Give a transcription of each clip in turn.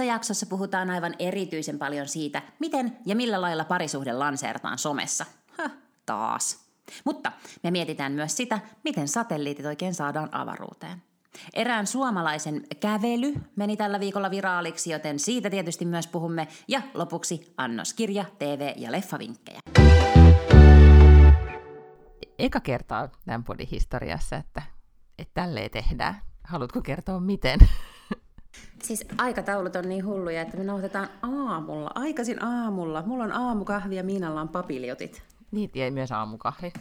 Tässä jaksossa puhutaan aivan erityisen paljon siitä, miten ja millä lailla parisuhde lanseerataan somessa. Höh, taas. Mutta me mietitään myös sitä, miten satelliitit oikein saadaan avaruuteen. Erään suomalaisen kävely meni tällä viikolla viraaliksi, joten siitä tietysti myös puhumme. Ja lopuksi annoskirja, TV- ja leffavinkkejä. Eka kertaa tämän podin historiassa, että, että tälleen tehdään. Haluatko kertoa miten? Siis aikataulut on niin hulluja, että me nauhoitetaan aamulla, aikaisin aamulla. Mulla on aamukahvi ja Miinalla on papiljotit. Niin, ja myös aamukahvi.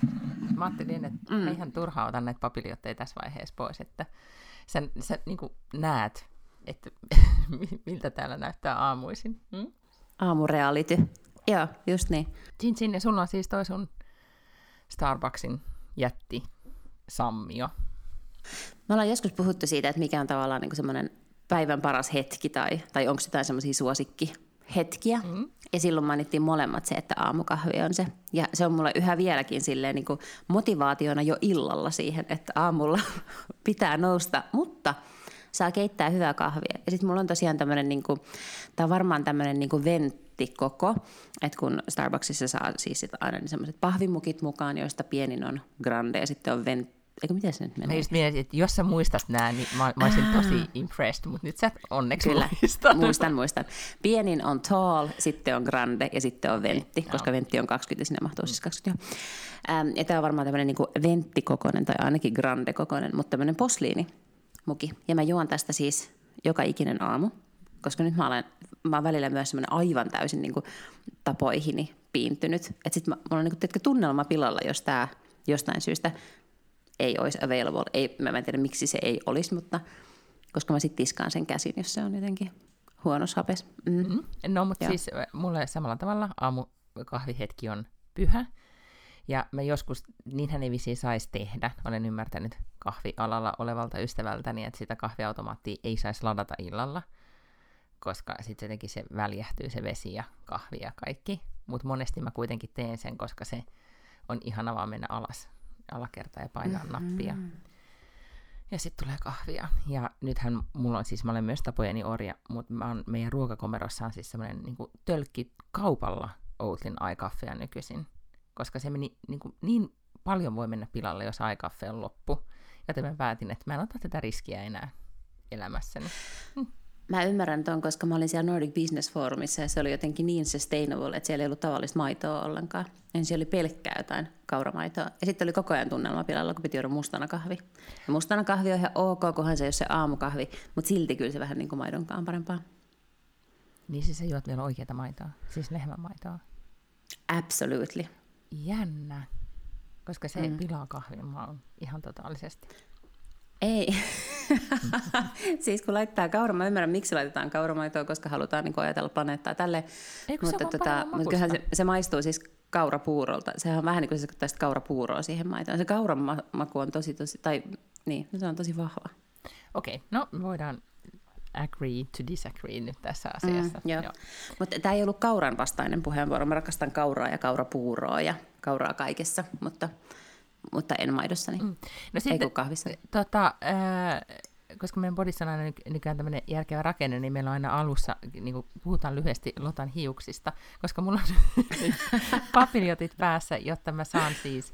Mä ajattelin, että mm. ihan turhaa otan näitä papiljotteja tässä vaiheessa pois, että sä, sä niin näet, että miltä täällä näyttää aamuisin. Hmm? Aamureality. Joo, just niin. Jin, Jin, ja sulla on siis toi sun Starbucksin jätti sammio. Me ollaan joskus puhuttu siitä, että mikä on tavallaan niin semmoinen päivän paras hetki tai, tai onko jotain semmoisia suosikkihetkiä. Mm. Ja silloin mainittiin molemmat se, että aamukahvi on se. Ja se on mulle yhä vieläkin silleen niin kuin motivaationa jo illalla siihen, että aamulla pitää nousta, mutta saa keittää hyvää kahvia. Ja sitten mulla on tosiaan tämmöinen, niin kuin, tämä on varmaan tämmöinen niin kuin venttikoko, että kun Starbucksissa saa siis sit aina niin semmoiset pahvimukit mukaan, joista pienin on grande ja sitten on vent, Eikö miten se nyt menee? Mä just mietin, että jos sä muistat nämä, niin mä, mä olisin tosi impressed, mutta nyt sä et onneksi Kyllä, muistan. muistan, muistan. Pienin on tall, sitten on grande ja sitten on ventti, okay. koska ventti on 20 ja sinne mahtuu siis 20. Ähm, ja tämä on varmaan tämmöinen niin venttikokoinen tai ainakin grande-kokoinen, mutta tämmöinen posliinimuki. Ja mä juon tästä siis joka ikinen aamu, koska nyt mä olen, mä olen välillä myös semmoinen aivan täysin niin kuin tapoihini piintynyt. Että sit mä, mulla on niin kuin, tunnelma pilalla, jos tämä jostain syystä – ei olisi available. Ei, mä en tiedä, miksi se ei olisi, mutta koska mä sitten tiskaan sen käsin, jos se on jotenkin huono hapes. Mm. Mm-hmm. No, mutta Joo. siis mulle samalla tavalla aamukahvihetki on pyhä. Ja mä joskus, niinhän ei visiin saisi tehdä. Olen ymmärtänyt kahvialalla olevalta ystävältäni, että sitä kahviautomaattia ei saisi ladata illalla, koska sitten jotenkin se väljähtyy se vesi ja kahvi ja kaikki. Mutta monesti mä kuitenkin teen sen, koska se on ihana vaan mennä alas alakerta ja painaa mm-hmm. nappia. Ja sitten tulee kahvia. Ja nythän mulla on siis, mä olen myös tapojeni orja, mutta mä oon, meidän ruokakomerossa on siis semmoinen niin tölkki kaupalla Outlin aikaffea nykyisin. Koska se meni niin, kuin, niin paljon voi mennä pilalle, jos aikaffe on loppu. Joten mä päätin, että mä en ota tätä riskiä enää elämässäni. Mä ymmärrän ton, koska mä olin siellä Nordic Business Forumissa ja se oli jotenkin niin sustainable, että siellä ei ollut tavallista maitoa ollenkaan. Ensin oli pelkkää jotain kauramaitoa. Ja sitten oli koko ajan tunnelma pilalla, kun piti juoda mustana kahvi. Ja mustana kahvi on ihan ok, kunhan se ei ole se aamukahvi, mutta silti kyllä se vähän niin kuin maidonkaan parempaa. Niin siis sä juot vielä oikeaa maitoa, siis lehmämaitoa? Absolutely. Jännä, koska se mm. pilaa kahvin maun ihan totaalisesti. Ei. siis kun laittaa kaura, mä ymmärrän miksi laitetaan kauramaitoa, koska halutaan niin ajatella planeettaa tälle. Eikö mutta, se tota, mutta kyllähän se, se, maistuu siis kaurapuurolta. Sehän on vähän niin kuin se sekoittaisi kaurapuuroa siihen maitoon. Se kauran ma- maku on tosi, tosi, tai niin, se on tosi vahva. Okei, okay, no voidaan agree to disagree nyt tässä asiassa. Mm, joo. joo. Mutta tämä ei ollut kauran vastainen puheenvuoro. Mä rakastan kauraa ja kaurapuuroa ja kauraa kaikessa, mutta mutta en maidossa, niin mm. no sitten, ei kahvissa. Tota, äh, koska meidän bodissa on aina nykyään tämmöinen järkevä rakenne, niin meillä on aina alussa, niin kuin puhutaan lyhyesti Lotan hiuksista, koska mulla on papiljotit päässä, jotta mä saan siis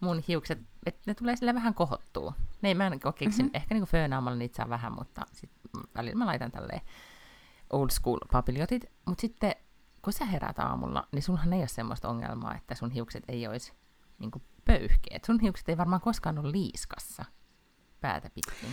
mun hiukset, että ne tulee sille vähän kohottuu. Ne mä en keksin, mm-hmm. ehkä niin föönaamalla niitä saa vähän, mutta sit välillä mä laitan tälleen old school papiljotit, mutta sitten kun sä herät aamulla, niin sunhan ei ole semmoista ongelmaa, että sun hiukset ei olisi niin kuin pöyhkeet. Sun hiukset ei varmaan koskaan ole liiskassa päätä pitkin.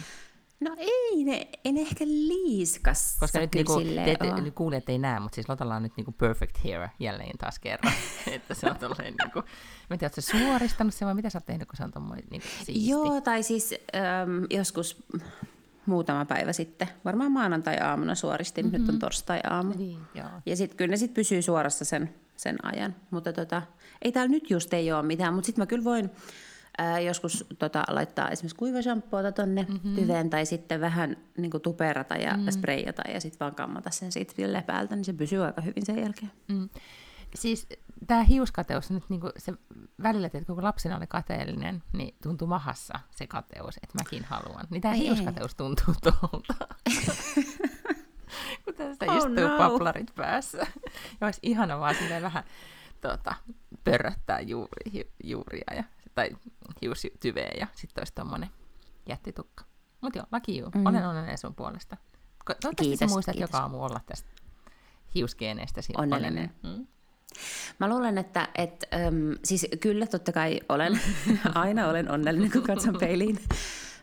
No ei ne, en ehkä liiskassa Koska nyt niinku, te, te, te, kuulijat ei näe, mutta siis Lotalla on nyt niinku perfect hair jälleen taas kerran. että se on tolleen niinku, mä en tiedä, ootko suoristanut se vai mitä sä oot tehnyt, kun se on tommoinen niinku siisti? Joo, tai siis äm, joskus muutama päivä sitten. Varmaan maanantai-aamuna suoristin, mm-hmm. nyt on torstai-aamu. Niin, joo. Ja sitten kyllä ne sitten pysyy suorassa sen, sen ajan. Mutta tota, ei täällä nyt just ei ole mitään, mutta sitten mä kyllä voin ää, joskus tota, laittaa esimerkiksi kuivashampoota tonne mm-hmm. tyveen tai sitten vähän niin kuin tuperata ja mm-hmm. spreijata ja sitten vaan kammata sen siitä päältä, niin se pysyy aika hyvin sen jälkeen. Mm. Siis tämä hiuskateus nyt niinku se välillä, että kun lapsena oli kateellinen, niin tuntuu mahassa se kateus, että mäkin haluan. Niin tämä hiuskateus tuntuu tuolta. kun tästä oh istuu no. paplarit päässä. Ja olisi ihana vaan silleen vähän tuota, pörröttää juuri, hi, juuria ja, tai hiustyveä ja sitten olisi tuommoinen jättitukka. Mutta joo, laki juu. Mm. Olen onnellinen sun puolesta. Toivottavasti kiitos, muistat kiitos. joka aamu olla tästä hiusgeeneistä onnellinen. onnellinen. Mm. Mä luulen, että et, äm, siis kyllä totta kai olen, aina olen onnellinen, kun katson peiliin.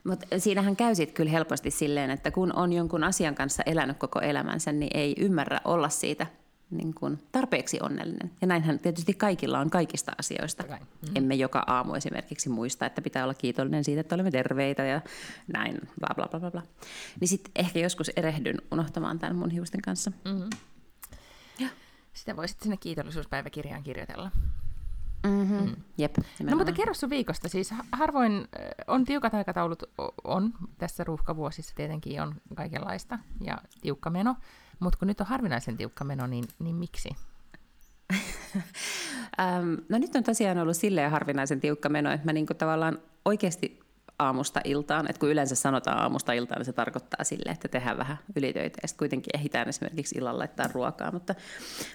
Mutta siinähän käy sitten kyllä helposti silleen, että kun on jonkun asian kanssa elänyt koko elämänsä, niin ei ymmärrä olla siitä niin kuin tarpeeksi onnellinen. Ja näinhän tietysti kaikilla on kaikista asioista. Mm. Emme joka aamu esimerkiksi muista, että pitää olla kiitollinen siitä, että olemme terveitä ja näin, bla bla bla bla. bla. Niin sitten ehkä joskus erehdyn unohtamaan tämän mun hiusten kanssa. Mm-hmm. Sitä voisit sinne kiitollisuuspäiväkirjaan kirjoitella. Mm-hmm. Mm. Jep, no mutta kerro sun viikosta. Siis harvoin on tiukat aikataulut, on tässä ruuhkavuosissa tietenkin on kaikenlaista ja tiukka meno, mutta kun nyt on harvinaisen tiukka meno, niin, niin miksi? no nyt on tosiaan ollut silleen harvinaisen tiukka meno, että mä niinku tavallaan oikeasti aamusta iltaan. että kun yleensä sanotaan aamusta iltaan, niin se tarkoittaa sille, että tehdään vähän ylitöitä ja sitten kuitenkin ehditään esimerkiksi illalla laittaa ruokaa. Mutta,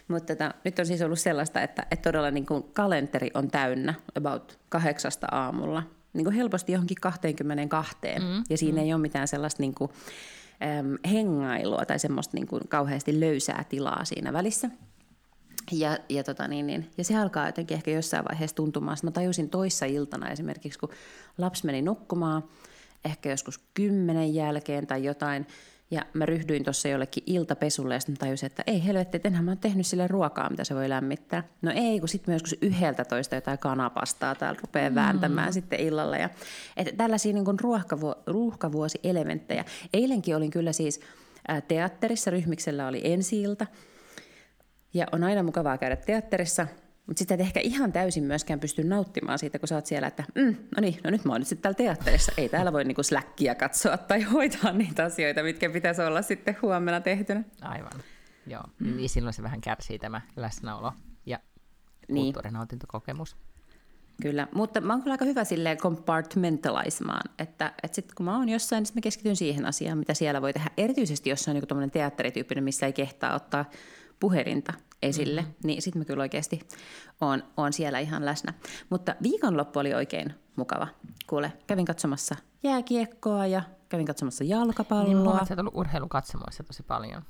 mutta tota, nyt on siis ollut sellaista, että, että todella niin kuin kalenteri on täynnä about kahdeksasta aamulla. Niin kuin helposti johonkin 22. Mm, ja siinä mm. ei ole mitään sellaista niin kuin, äm, hengailua tai semmoista niin kuin kauheasti löysää tilaa siinä välissä. Ja, ja, tota niin, niin, ja se alkaa jotenkin ehkä jossain vaiheessa tuntumaan. Mä tajusin toissa iltana esimerkiksi, kun lapsi meni nukkumaan, ehkä joskus kymmenen jälkeen tai jotain, ja mä ryhdyin tuossa jollekin iltapesulle ja sitten tajusin, että ei helvetti, että enhän mä oon tehnyt sille ruokaa, mitä se voi lämmittää. No ei, kun sitten myös yhdeltä toista jotain kanapastaa täällä rupeaa mm. vääntämään sitten illalla. Ja, että tällaisia niin ruuhkavu- ruuhkavuosielementtejä. Eilenkin olin kyllä siis teatterissa, ryhmiksellä oli ensi ilta – ja on aina mukavaa käydä teatterissa, mutta sitten et ehkä ihan täysin myöskään pysty nauttimaan siitä, kun sä oot siellä, että mm, no niin, no nyt mä oon nyt sitten täällä teatterissa. Ei täällä voi niinku släkkiä katsoa tai hoitaa niitä asioita, mitkä pitäisi olla sitten huomenna tehtynä. Aivan, joo. Mm. Niin silloin se vähän kärsii tämä läsnäolo ja niin. kulttuurinautintokokemus. Kyllä, mutta mä oon kyllä aika hyvä silleen compartmentalisemaan, että, että sitten kun mä oon jossain, niin mä keskityn siihen asiaan, mitä siellä voi tehdä. Erityisesti jos on joku teatterityyppinen, missä ei kehtaa ottaa puhelinta esille, mm-hmm. niin sitten mä kyllä oikeasti oon, oon siellä ihan läsnä. Mutta viikonloppu oli oikein mukava. Kuule, kävin katsomassa jääkiekkoa ja kävin katsomassa jalkapalloa. Niin, on ollut urheilukatsomoissa tosi paljon.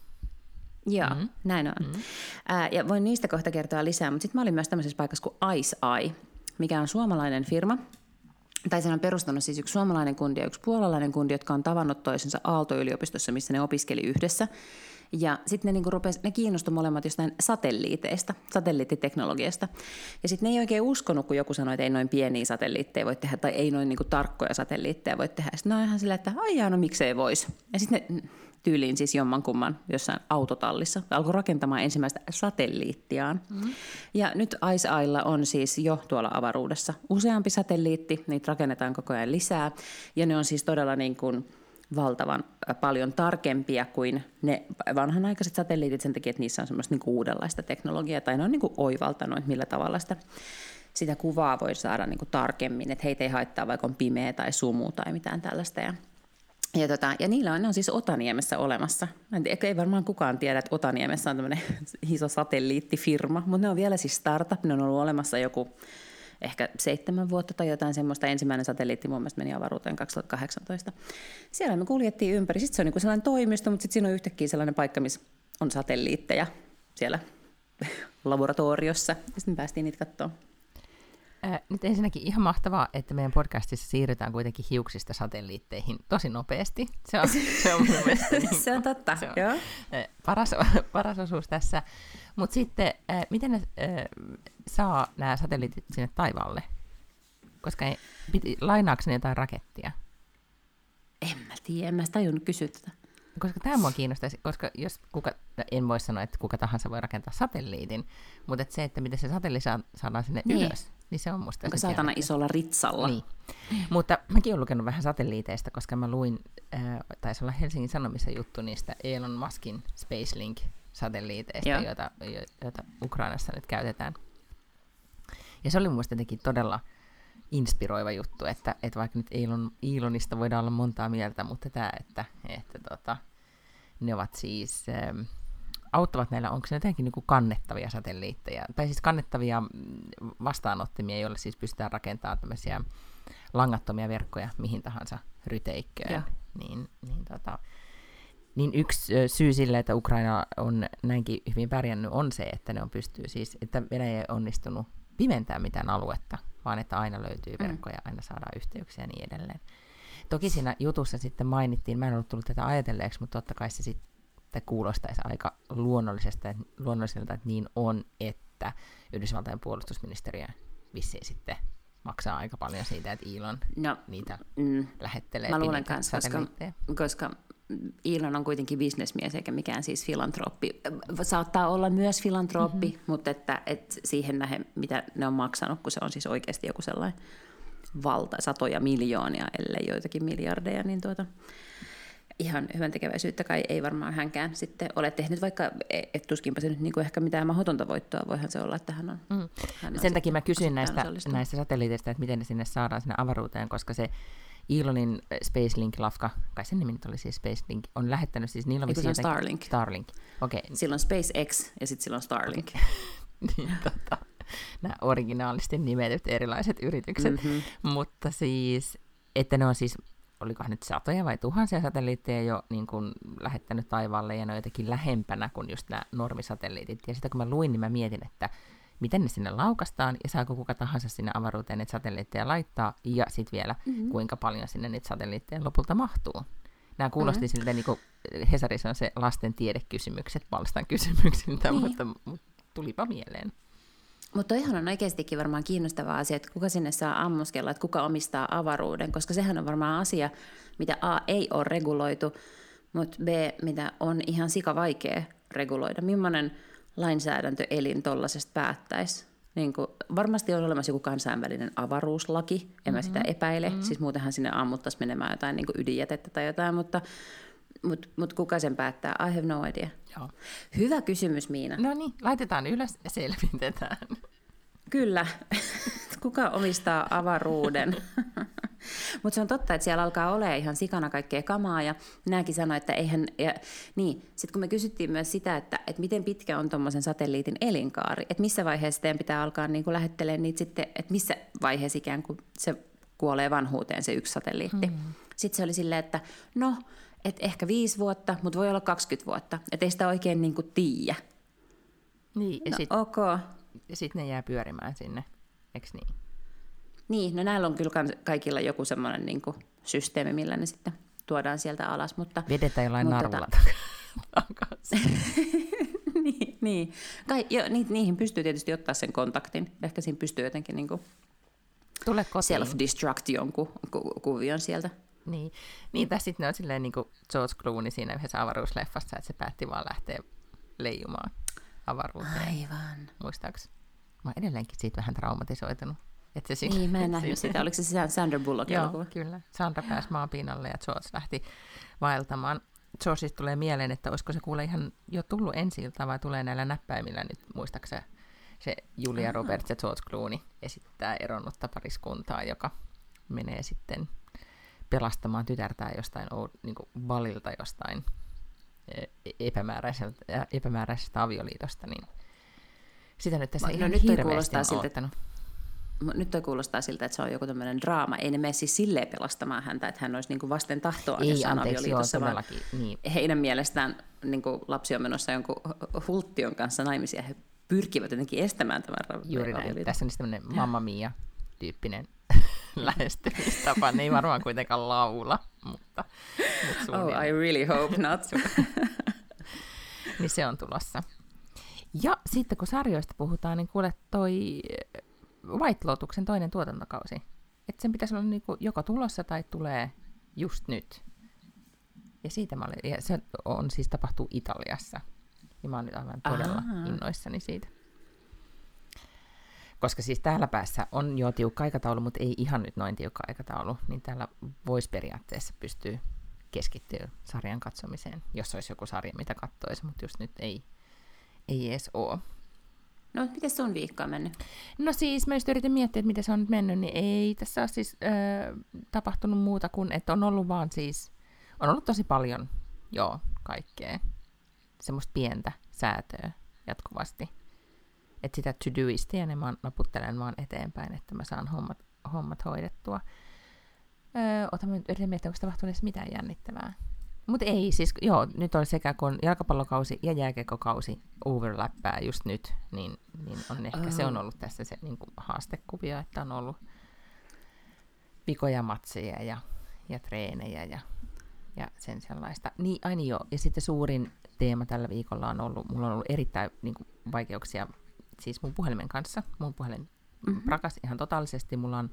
Joo, mm-hmm. näin on. Mm-hmm. Ää, ja voin niistä kohta kertoa lisää, mutta sitten mä olin myös tämmöisessä paikassa kuin Ice Eye, mikä on suomalainen firma, tai sen on perustanut siis yksi suomalainen kundi ja yksi puolalainen kundi, jotka on tavannut toisensa Aalto-yliopistossa, missä ne opiskeli yhdessä. Ja sitten ne, niinku rupes, ne kiinnostui molemmat jostain satelliiteista, satelliittiteknologiasta. Ja sitten ne ei oikein uskonut, kun joku sanoi, että ei noin pieniä satelliitteja voi tehdä, tai ei noin niinku tarkkoja satelliitteja voi tehdä. Sitten ne on ihan sillä, että aijaa, no miksei voisi. Ja sitten ne tyyliin siis jommankumman jossain autotallissa. Alkoi rakentamaan ensimmäistä satelliittiaan. Mm-hmm. Ja nyt Ice on siis jo tuolla avaruudessa useampi satelliitti, niitä rakennetaan koko ajan lisää. Ja ne on siis todella niin kuin valtavan paljon tarkempia kuin ne vanhanaikaiset satelliitit sen takia, että niissä on semmoista niin uudenlaista teknologiaa, tai ne on niin kuin oivaltanut, että millä tavalla sitä, sitä kuvaa voi saada niin kuin tarkemmin, että heitä ei haittaa vaikka on pimeä tai sumu tai mitään tällaista. Ja, ja, tota, ja niillä on, ne on siis Otaniemessä olemassa. Ei varmaan kukaan tiedä, että Otaniemessä on tämmöinen iso satelliittifirma, mutta ne on vielä siis startup, ne on ollut olemassa joku ehkä seitsemän vuotta tai jotain semmoista. Ensimmäinen satelliitti mun mielestä meni avaruuteen 2018. Siellä me kuljettiin ympäri. Sitten se on niin kuin sellainen toimisto, mutta sitten siinä on yhtäkkiä sellainen paikka, missä on satelliitteja siellä laboratoriossa. Ja sitten päästiin niitä katsoa. Ää, nyt ensinnäkin ihan mahtavaa, että meidän podcastissa siirrytään kuitenkin hiuksista satelliitteihin tosi nopeasti. Se on, se on niin, se on totta, se on, joo. Paras, paras osuus tässä. Mutta sitten, äh, miten ne äh, saa nämä satelliitit sinne taivaalle? Koska ei, piti, lainaako ne jotain rakettia? En mä tiedä, en mä sitä tajunnut kysyä tätä. Koska tämä mua kiinnostaisi, koska jos kuka, no en voi sanoa, että kuka tahansa voi rakentaa satelliitin, mutta että se, että miten se satelliitti saadaan sinne niin. ylös, niin se on musta... Onko saatana isolla ritsalla? Niin. Mutta mäkin olen lukenut vähän satelliiteista, koska mä luin, äh, taisi olla Helsingin Sanomissa juttu niistä Elon Muskin SpaceLink-satelliiteista, joita, joita Ukrainassa nyt käytetään. Ja se oli mun jotenkin todella inspiroiva juttu, että, että vaikka nyt Elon, Elonista voidaan olla montaa mieltä, mutta tämä, että, että tota, ne ovat siis, ähm, auttavat näillä, onko ne jotenkin niin kannettavia satelliitteja, tai siis kannettavia mm, vastaanottimia, joille siis pystytään rakentamaan tämmöisiä langattomia verkkoja mihin tahansa ryteikköön. Niin, niin, tota, niin yksi syy sille, että Ukraina on näinkin hyvin pärjännyt, on se, että ne on pystyy siis, että Venäjä ei onnistunut pimentää mitään aluetta, vaan että aina löytyy mm. verkkoja, mm. aina saadaan yhteyksiä ja niin edelleen. Toki siinä jutussa sitten mainittiin, mä en ollut tullut tätä ajatelleeksi, mutta totta kai se sitten kuulostaisi aika luonnollisesta, luonnolliselta, että niin on, että Yhdysvaltain puolustusministeriö vissiin sitten maksaa aika paljon siitä, että Elon no, niitä mm, lähettelee. Mä luulen kanssa, koska, koska Elon on kuitenkin bisnesmies eikä mikään siis filantrooppi. Saattaa olla myös filantrooppi, mm-hmm. mutta että, että siihen nähden, mitä ne on maksanut, kun se on siis oikeasti joku sellainen valta, satoja miljoonia, ellei joitakin miljardeja, niin tuota, ihan hyvän tekeväisyyttä kai ei varmaan hänkään sitten ole tehnyt, vaikka et tuskinpa se nyt niin kuin ehkä mitään mahdotonta voittoa, voihan se olla, että hän on. Mm. Hän on Sen takia mä kysyin näistä, näistä satelliiteista, että miten ne sinne saadaan sinne avaruuteen, koska se Elonin SpaceLink-lafka, kai sen nimi nyt oli siis SpaceLink, on lähettänyt siis niillä on. Starlink. Starlink. Okay. Silloin SpaceX ja sitten silloin Starlink. Okay. niin, tota, nämä originaalisti nimetyt erilaiset yritykset, mm-hmm. mutta siis, että ne on siis olikohan nyt satoja vai tuhansia satelliitteja jo niin kuin lähettänyt taivaalle ja ne on jotenkin lähempänä kuin just nämä normisatelliitit. Ja sitä kun mä luin, niin mä mietin, että miten ne sinne laukastaan ja saako kuka tahansa sinne avaruuteen niitä satelliitteja laittaa ja sitten vielä mm-hmm. kuinka paljon sinne niitä satelliitteja lopulta mahtuu. Nämä kuulosti mm-hmm. siltä, niin kuin Hesarissa on se lasten tiedekysymykset palstan kysymyksiltä, niin. mutta, mutta tulipa mieleen. Mutta toihan on oikeastikin varmaan kiinnostava asia, että kuka sinne saa ammuskella, että kuka omistaa avaruuden, koska sehän on varmaan asia, mitä A ei ole reguloitu, mutta B, mitä on ihan sika vaikea reguloida. Millainen lainsäädäntöelin tuollaisesta päättäisi? Niin kuin, varmasti on olemassa joku kansainvälinen avaruuslaki, en mm-hmm. mä sitä epäile, mm-hmm. siis muutenhan sinne ammuttaisiin menemään jotain niin ydinjätettä tai jotain, mutta mutta mut kuka sen päättää? I have no idea. Joo. Hyvä kysymys, Miina. No niin, laitetaan ylös ja selvitetään. Kyllä. kuka omistaa avaruuden? Mutta se on totta, että siellä alkaa olla ihan sikana kaikkea kamaa ja minäkin sanoin, että eihän, ja, niin, sitten kun me kysyttiin myös sitä, että, että miten pitkä on tuommoisen satelliitin elinkaari, että missä vaiheessa teidän pitää alkaa niin kuin lähettelemään niitä sitten, että missä vaiheessa ikään kuin se kuolee vanhuuteen se yksi satelliitti. Mm. Sitten se oli silleen, että no, että ehkä viisi vuotta, mutta voi olla 20 vuotta. Että ei sitä oikein niin kuin tiedä. Niin, ja no, sitten okay. sit ne jää pyörimään sinne, eikö niin? Niin, no näillä on kyllä kaikilla joku semmoinen niin systeemi, millä ne sitten tuodaan sieltä alas. Mutta, Vedetään jollain mutta tota- narvulla takaisin. niin, niin. Kai, jo, ni, niihin pystyy tietysti ottaa sen kontaktin. Ehkä siinä pystyy jotenkin niin kuin Tule self-destruct jonkun ku, kuvion sieltä. Niin, niin tai sitten ne on silleen niin kuin George Clooney siinä yhdessä avaruusleffassa, että se päätti vaan lähteä leijumaan avaruuteen. Aivan. Muistaaks? Mä edelleenkin siitä vähän traumatisoitunut. Että se niin, mä en nähnyt sitä. Oliko se Sandra Bullock Joo, kyllä. Sandra pääsi maapinnalle ja George lähti vaeltamaan. Georgeista tulee mieleen, että olisiko se kuule ihan jo tullut ensi vai tulee näillä näppäimillä nyt, muistaakseni se Julia Roberts ja George Clooney esittää eronnutta pariskuntaa, joka menee sitten pelastamaan tytärtään jostain niin kuin valilta jostain e, epämääräisestä, epämääräisestä avioliitosta, niin sitä nyt tässä no, ihan nyt hirveästi on siltä, että, nyt toi kuulostaa siltä, että se on joku tämmöinen draama. Ei ne mene siis silleen pelastamaan häntä, että hän olisi niin kuin vasten tahtoa Ei, jossain anteeksi, avioliitossa, joo, vaan niin. heidän mielestään niin kuin lapsi on menossa jonkun hulttion kanssa naimisia. He pyrkivät jotenkin estämään tämän Juuri näin. Tässä on tämmöinen Mamma Mia-tyyppinen lähestymistapa. Ne ei varmaan kuitenkaan laula, mutta... mutta oh, I really hope not. niin se on tulossa. Ja sitten kun sarjoista puhutaan, niin kuule toi White Lotuksen toinen tuotantokausi. Että sen pitäisi olla niinku joko tulossa tai tulee just nyt. Ja siitä mä olin, ja se on siis tapahtuu Italiassa. Ja mä oon nyt aivan todella Ahaa. innoissani siitä. Koska siis täällä päässä on jo tiukka aikataulu, mutta ei ihan nyt noin tiukka aikataulu, niin täällä voisi periaatteessa pystyä keskittyä sarjan katsomiseen, jos olisi joku sarja, mitä katsoisi, mutta just nyt ei, ei edes ole. No, miten sun viikko on mennyt? No siis, mä just yritin miettiä, että miten se on nyt mennyt, niin ei tässä ole siis öö, tapahtunut muuta kuin, että on ollut vaan siis, on ollut tosi paljon, joo, kaikkea, semmoista pientä säätöä jatkuvasti. Että sitä to-doistia, niin mä naputtelen vaan eteenpäin, että mä saan hommat, hommat hoidettua. Öö, otan nyt yritän miettiä, onko tapahtunut edes mitään jännittävää. Mutta ei, siis joo, nyt on sekä kun jalkapallokausi ja jääkekokausi overlappää just nyt, niin, niin on ehkä oh. se on ollut tässä se niin kuin haastekuvio, että on ollut pikoja, matseja ja, ja treenejä ja, ja sen sellaista. Niin, aina joo. Ja sitten suurin teema tällä viikolla on ollut, mulla on ollut erittäin niin kuin, vaikeuksia siis mun puhelimen kanssa. Mun puhelin mm-hmm. rakas ihan totaalisesti. Mulla on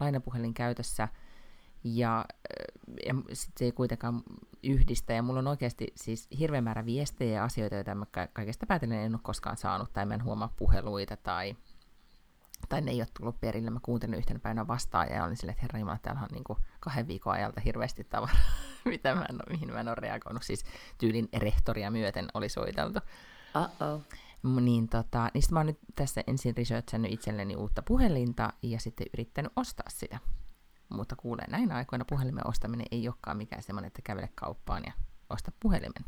lainapuhelin käytössä ja, ja sit se ei kuitenkaan yhdistä. Ja mulla on oikeasti siis hirveän määrä viestejä ja asioita, joita mä kaikesta päätellen en ole koskaan saanut, tai mä en huomaa puheluita, tai, tai ne ei ole tullut perille. Mä kuuntelin yhtenä päivänä vastaan ja olin silleen, että herra Jumala, täällä on niin kuin kahden viikon ajalta hirveästi tavaraa, mitä mä en ole, mihin mä en ole reagoinut. Siis tyylin rehtoria myöten oli soiteltu. Uh-oh. Niin, tota, niin mä oon nyt tässä ensin researchannut itselleni uutta puhelinta ja sitten yrittänyt ostaa sitä. Mutta kuulee, näinä aikoina puhelimen ostaminen ei olekaan mikään semmoinen, että kävele kauppaan ja osta puhelimen.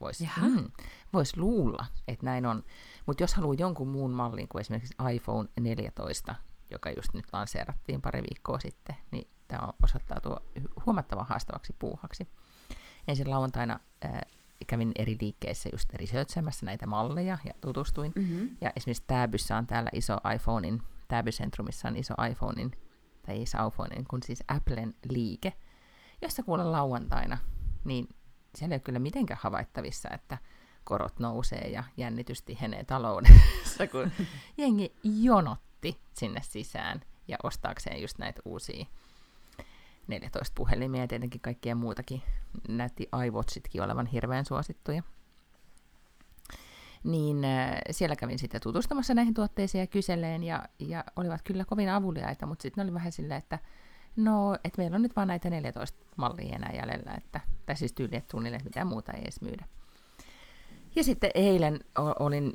Voisi mm, vois luulla, että näin on. Mutta jos haluaa jonkun muun mallin kuin esimerkiksi iPhone 14, joka just nyt lanseerattiin pari viikkoa sitten, niin tämä osoittautuu huomattavan haastavaksi puuhaksi. Ensin lauantaina äh, kävin eri liikkeissä just researchaamassa näitä malleja ja tutustuin. Mm-hmm. Ja esimerkiksi Täbyssä on täällä iso iPhonein, Täby-centrumissa on iso iPhonein, tai ei iPhonein, kun siis Applen liike, jossa kuulen lauantaina, niin siellä ei ole kyllä mitenkään havaittavissa, että korot nousee ja jännitys tihenee taloudessa, kun jengi jonotti sinne sisään ja ostaakseen just näitä uusia 14 puhelimia ja tietenkin kaikkea muutakin. Näytti iWatchitkin olevan hirveän suosittuja. Niin äh, siellä kävin sitten tutustumassa näihin tuotteisiin ja kyseleen, ja, ja olivat kyllä kovin avuliaita, mutta sitten oli vähän silleen, että no, että meillä on nyt vain näitä 14 mallia enää jäljellä, että, tai siis tyyli, että että mitään muuta ei edes myydä. Ja sitten eilen olin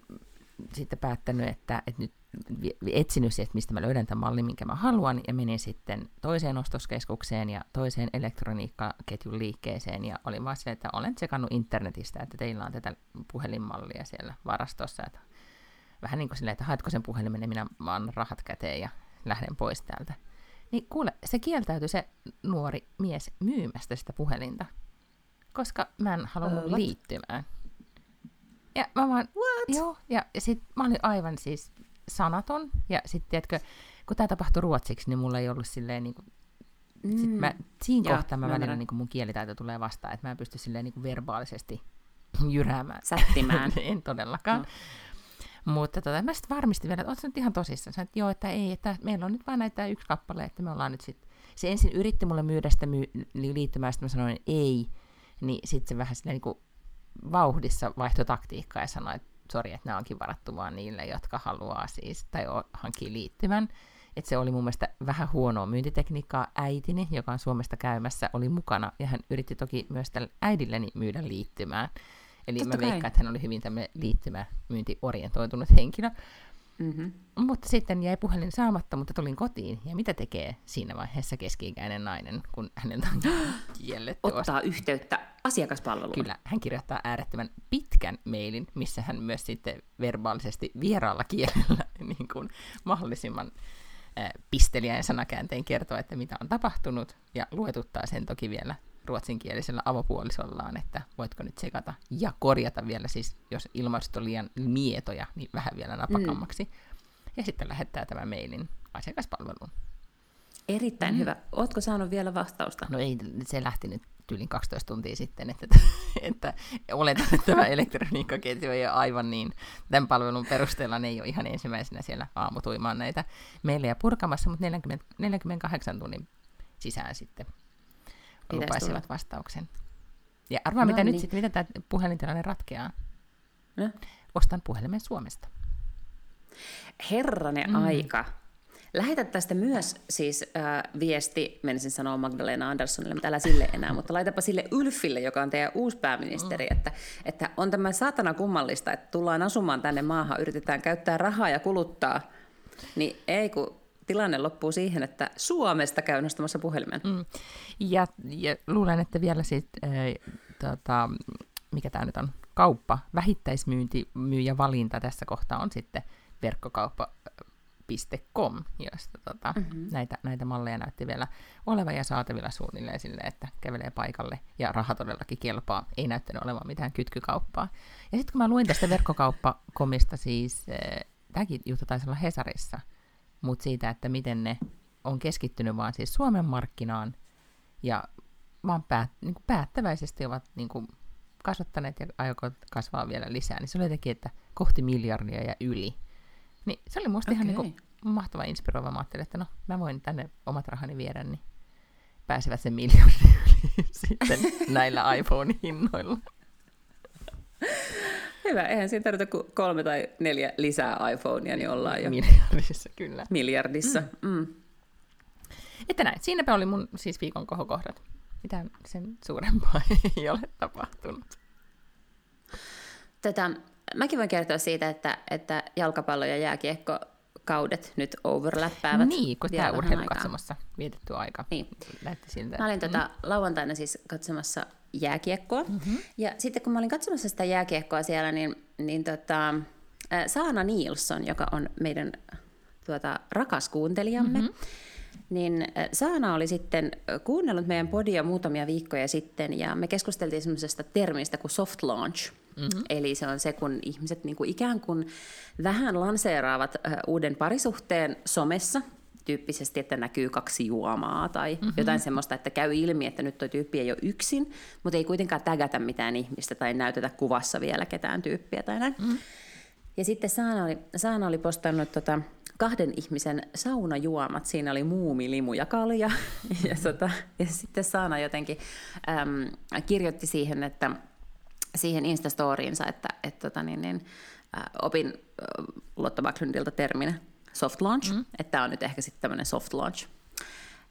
sitten päättänyt, että, että nyt etsinyt että mistä mä löydän tämän mallin, minkä mä haluan, ja menin sitten toiseen ostoskeskukseen ja toiseen elektroniikkaketjun liikkeeseen, ja olin vaan silleen, että olen tsekannut internetistä, että teillä on tätä puhelinmallia siellä varastossa, että vähän niin kuin silleen, että haetko sen puhelimen, ja minä annan rahat käteen ja lähden pois täältä. Niin kuule, se kieltäytyi se nuori mies myymästä sitä puhelinta, koska mä en halunnut uh, liittymään. Ja mä vaan, What? joo, ja sit mä olin aivan siis sanaton, ja sitten tiedätkö, kun tämä tapahtui ruotsiksi, niin mulla ei ollut silleen niin kuin, mm. sit mä, siinä ja, kohtaa mä välillä niin kuin mun kielitaito tulee vastaan, että mä en pysty silleen niin kuin verbaalisesti jyräämään. Sättimään. en todellakaan. No. Mutta tota, mä sitten varmistin vielä, että oot nyt ihan tosissaan. Sanoin, että joo, että ei, että meillä on nyt vain näitä yksi kappale, että me ollaan nyt sitten... Se ensin yritti mulle myydä sitä myy- liittymää, sitten mä sanoin, että ei. Niin sitten se vähän silleen niin kuin vauhdissa vaihtoi taktiikkaa ja sanoi, että sori, että nämä onkin varattu vaan niille, jotka haluaa siis, tai hankkii liittymän. Että se oli mun mielestä vähän huonoa myyntitekniikkaa. Äitini, joka on Suomesta käymässä, oli mukana, ja hän yritti toki myös tälle äidilleni myydä liittymään. Eli Totta mä veikkaan, että hän oli hyvin tämmöinen liittymä-myynti-orientoitunut henkilö. Mm-hmm. Mutta sitten jäi puhelin saamatta, mutta tulin kotiin. Ja mitä tekee siinä vaiheessa keski-ikäinen nainen, kun häneltä on kielletty? Ottaa yhteyttä asiakaspalveluun. Kyllä, hän kirjoittaa äärettömän pitkän mailin, missä hän myös sitten verbaalisesti vieraalla kielellä niin kuin mahdollisimman äh, pisteliäin sanakääntein kertoo, että mitä on tapahtunut, ja luetuttaa sen toki vielä ruotsinkielisellä avopuolisollaan, että voitko nyt sekata ja korjata vielä siis, jos ilmaiset on liian mietoja, niin vähän vielä napakammaksi. Mm. Ja sitten lähettää tämän mailin asiakaspalveluun. Erittäin mm. hyvä. Ootko saanut vielä vastausta? No ei, se lähti nyt tyylin 12 tuntia sitten, että, että oletan, että tämä elektroniikkaketju ei ole aivan niin, tämän palvelun perusteella ne ei ole ihan ensimmäisenä siellä aamutuimaan näitä meille purkamassa, mutta 40, 48 tunnin sisään sitten lupaisivat vastauksen. Ja arvaa, No mitä nyt niin. sitten, miten tämä puhelintilanne ratkeaa. No. Ostan puhelimen Suomesta. Herranen mm. aika. Lähetä tästä myös siis äh, viesti, menisin sanoa Magdalena Anderssonille, mutta älä sille enää, mutta laitapa sille Ylfille, joka on teidän uusi pääministeri, mm. että, että on tämä saatana kummallista, että tullaan asumaan tänne maahan, yritetään käyttää rahaa ja kuluttaa, niin ei kun tilanne loppuu siihen, että Suomesta käy nostamassa puhelimen. Mm. Ja, ja luulen, että vielä sitten, äh, tota, mikä tämä nyt on, kauppa, vähittäismyynti, myyjä valinta tässä kohtaa on sitten verkkokauppa.com, josta tota, mm-hmm. näitä, näitä malleja näytti vielä olevan ja saatavilla suunnilleen sille, että kävelee paikalle ja raha todellakin kelpaa. Ei näyttänyt olevan mitään kytkykauppaa. Ja sitten kun mä luin tästä verkkokauppakomista siis, äh, tämäkin juttu taisi olla Hesarissa, mutta siitä, että miten ne on keskittynyt vaan siis Suomen markkinaan ja vaan päät, niin kuin päättäväisesti ovat niin kuin kasvattaneet ja aikovat kasvaa vielä lisää, niin se oli jotenkin, että kohti miljardia ja yli. Niin se oli musta okay. ihan niin kuin mahtava inspiroiva. Mä ajattelin, että no mä voin tänne omat rahani viedä, niin pääsevät sen miljardin yli sitten näillä iPhone-hinnoilla. Hyvä, eihän siinä tarvita kuin kolme tai neljä lisää iPhonea, niin ollaan jo Miljardissa, kyllä. miljardissa. Mm. Mm. Että näin, siinäpä oli mun siis viikon kohokohdat. Mitään sen suurempaa ei ole tapahtunut. Tätä, mäkin voin kertoa siitä, että, että jalkapallo ja jääkiekko kaudet nyt overlappaavat. Niin, kun tämä urheilukatsomossa vietetty aika niin. näytti siltä. Mä olin tota, mm. lauantaina siis katsomassa jääkiekkoa. Mm-hmm. Ja sitten kun mä olin katsomassa sitä jääkiekkoa siellä, niin, niin tota, Saana Nilsson, joka on meidän tuota, rakas kuuntelijamme, mm-hmm. niin Saana oli sitten kuunnellut meidän podia muutamia viikkoja sitten, ja me keskusteltiin semmoisesta termistä kuin soft launch. Mm-hmm. Eli se on se, kun ihmiset niin kuin ikään kuin vähän lanseeraavat uuden parisuhteen somessa, tyyppisesti, että näkyy kaksi juomaa tai mm-hmm. jotain semmoista, että käy ilmi, että nyt tuo tyyppi ei ole yksin, mutta ei kuitenkaan tägätä mitään ihmistä tai näytetä kuvassa vielä ketään tyyppiä tai näin. Mm-hmm. Ja sitten Saana oli, Saana oli postannut tota, kahden ihmisen saunajuomat. Siinä oli muumi, limu ja kalja. ja, tota, ja sitten Saana jotenkin äm, kirjoitti siihen, että siihen Instastoriinsa, että et, tota, niin, niin, äh, opin Lotta Backlundilta termin soft launch, mm. että tämä on nyt ehkä sitten tämmöinen soft launch.